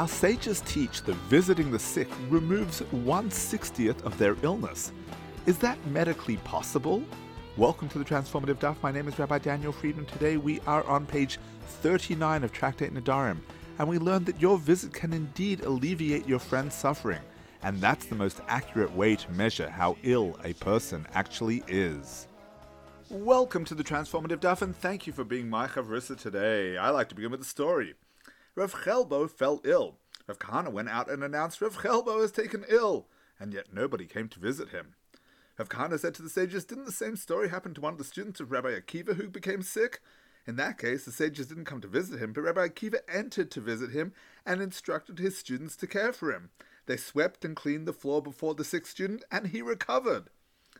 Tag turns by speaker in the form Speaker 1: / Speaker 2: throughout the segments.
Speaker 1: Our sages teach that visiting the sick removes one sixtieth of their illness. Is that medically possible? Welcome to the Transformative Daf. My name is Rabbi Daniel Friedman. Today we are on page 39 of Tractate Nedarim, and we learned that your visit can indeed alleviate your friend's suffering, and that's the most accurate way to measure how ill a person actually is. Welcome to the Transformative Daf, and thank you for being my chavrusa today. I like to begin with a story. Rav Chelbo fell ill. Rav Kahana went out and announced Rav Chelbo has taken ill, and yet nobody came to visit him. Rav Kahana said to the sages, Didn't the same story happen to one of the students of Rabbi Akiva who became sick? In that case, the sages didn't come to visit him, but Rabbi Akiva entered to visit him and instructed his students to care for him. They swept and cleaned the floor before the sick student, and he recovered.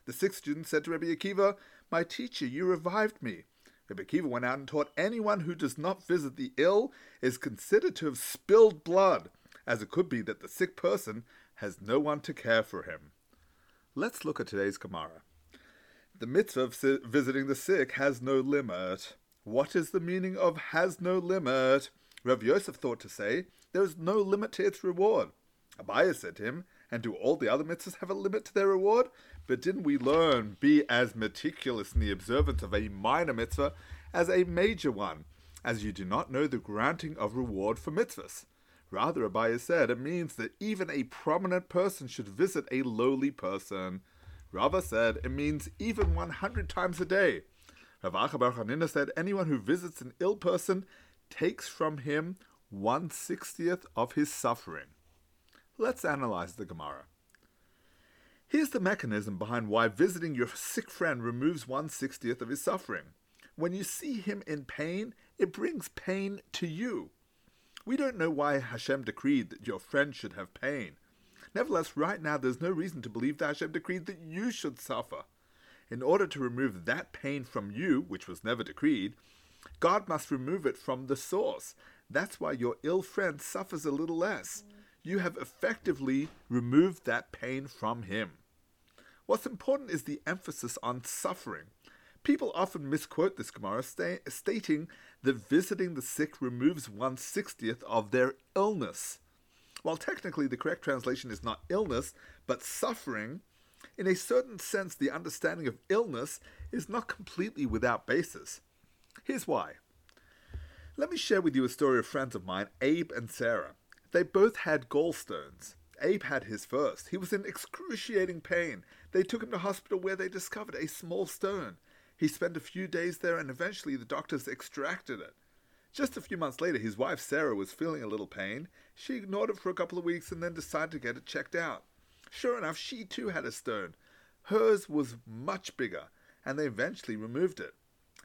Speaker 1: The sick student said to Rabbi Akiva, My teacher, you revived me. Rabbi Akiva went out and taught anyone who does not visit the ill is considered to have spilled blood, as it could be that the sick person has no one to care for him. Let's look at today's Gemara. The mitzvah of visiting the sick has no limit. What is the meaning of has no limit? Rav Yosef thought to say, there is no limit to its reward. Abaye said to him, and do all the other mitzvahs have a limit to their reward? But didn't we learn be as meticulous in the observance of a minor mitzvah as a major one, as you do not know the granting of reward for mitzvahs? Rather, Abaye said, it means that even a prominent person should visit a lowly person. Rava said, it means even 100 times a day. Rav Acha bar Hanina said, anyone who visits an ill person takes from him one sixtieth of his suffering. Let's analyze the Gemara. Here's the mechanism behind why visiting your sick friend removes one sixtieth of his suffering. When you see him in pain, it brings pain to you. We don't know why Hashem decreed that your friend should have pain. Nevertheless, right now there's no reason to believe that Hashem decreed that you should suffer. In order to remove that pain from you, which was never decreed, God must remove it from the source. That's why your ill friend suffers a little less you have effectively removed that pain from him. What's important is the emphasis on suffering. People often misquote this Gemara, sta- stating that visiting the sick removes one sixtieth of their illness. While technically the correct translation is not illness, but suffering, in a certain sense the understanding of illness is not completely without basis. Here's why. Let me share with you a story of friends of mine, Abe and Sarah. They both had gallstones. Abe had his first. He was in excruciating pain. They took him to hospital where they discovered a small stone. He spent a few days there and eventually the doctors extracted it. Just a few months later, his wife Sarah was feeling a little pain. She ignored it for a couple of weeks and then decided to get it checked out. Sure enough, she too had a stone. Hers was much bigger, and they eventually removed it.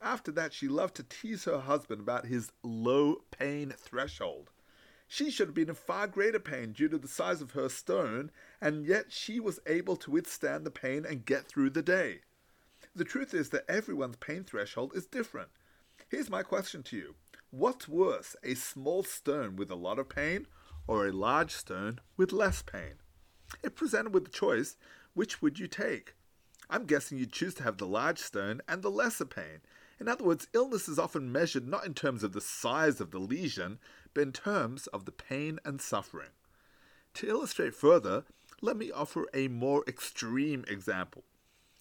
Speaker 1: After that, she loved to tease her husband about his low pain threshold. She should have been in far greater pain due to the size of her stone, and yet she was able to withstand the pain and get through the day. The truth is that everyone's pain threshold is different. Here's my question to you What's worse, a small stone with a lot of pain, or a large stone with less pain? If presented with the choice, which would you take? I'm guessing you'd choose to have the large stone and the lesser pain. In other words, illness is often measured not in terms of the size of the lesion, but in terms of the pain and suffering. To illustrate further, let me offer a more extreme example.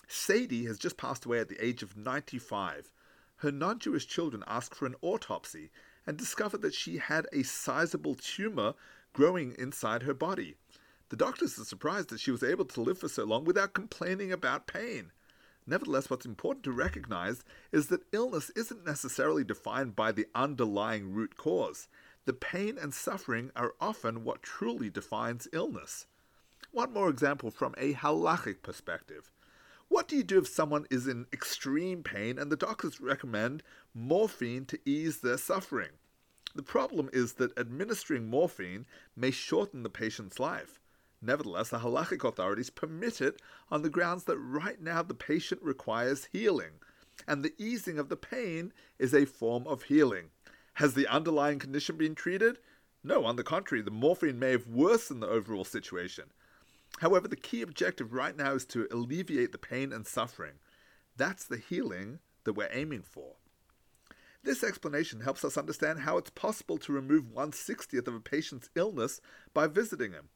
Speaker 1: Sadie has just passed away at the age of 95. Her non Jewish children asked for an autopsy and discovered that she had a sizable tumor growing inside her body. The doctors are surprised that she was able to live for so long without complaining about pain. Nevertheless, what's important to recognize is that illness isn't necessarily defined by the underlying root cause. The pain and suffering are often what truly defines illness. One more example from a halachic perspective. What do you do if someone is in extreme pain and the doctors recommend morphine to ease their suffering? The problem is that administering morphine may shorten the patient's life. Nevertheless, the halachic authorities permit it on the grounds that right now the patient requires healing, and the easing of the pain is a form of healing. Has the underlying condition been treated? No, on the contrary, the morphine may have worsened the overall situation. However, the key objective right now is to alleviate the pain and suffering. That's the healing that we're aiming for. This explanation helps us understand how it's possible to remove 160th of a patient's illness by visiting him.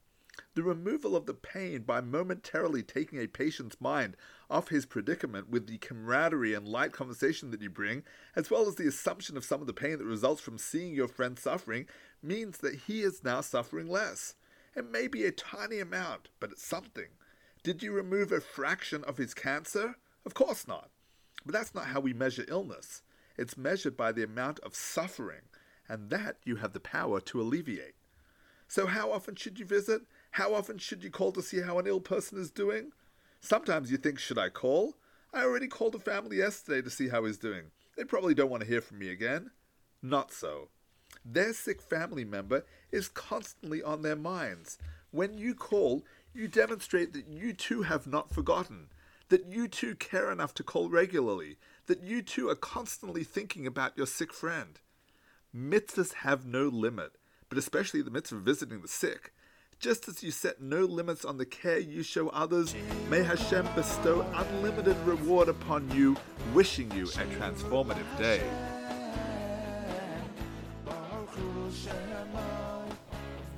Speaker 1: The removal of the pain by momentarily taking a patient's mind off his predicament with the camaraderie and light conversation that you bring, as well as the assumption of some of the pain that results from seeing your friend suffering, means that he is now suffering less. It may be a tiny amount, but it's something. Did you remove a fraction of his cancer? Of course not. But that's not how we measure illness. It's measured by the amount of suffering, and that you have the power to alleviate. So, how often should you visit? How often should you call to see how an ill person is doing? Sometimes you think, should I call? I already called a family yesterday to see how he's doing. They probably don't want to hear from me again. Not so. Their sick family member is constantly on their minds. When you call, you demonstrate that you too have not forgotten, that you too care enough to call regularly, that you too are constantly thinking about your sick friend. Mitzvahs have no limit, but especially the mitzvah of visiting the sick. Just as you set no limits on the care you show others, may Hashem bestow unlimited reward upon you, wishing you a transformative day.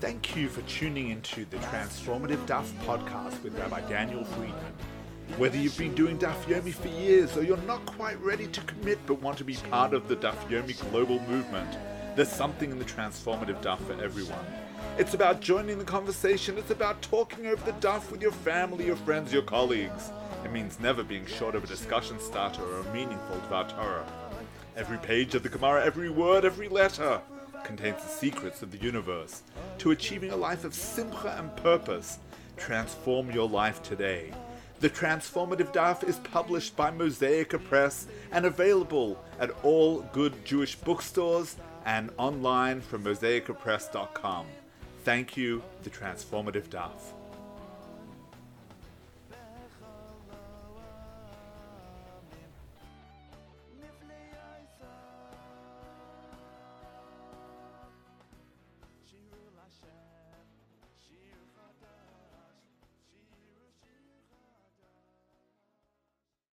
Speaker 1: Thank you for tuning into the Transformative Daf podcast with Rabbi Daniel Friedman. Whether you've been doing Daf Yomi for years or you're not quite ready to commit but want to be part of the Daf Yomi global movement, there's something in the Transformative Daf for everyone. It's about joining the conversation. It's about talking over the Daf with your family, your friends, your colleagues. It means never being short of a discussion starter or a meaningful Dvar Torah. Every page of the Gemara, every word, every letter contains the secrets of the universe. To achieving a life of simcha and purpose, transform your life today. The Transformative Daf is published by Mosaica Press and available at all good Jewish bookstores and online from mosaicapress.com. Thank you, the Transformative Daf.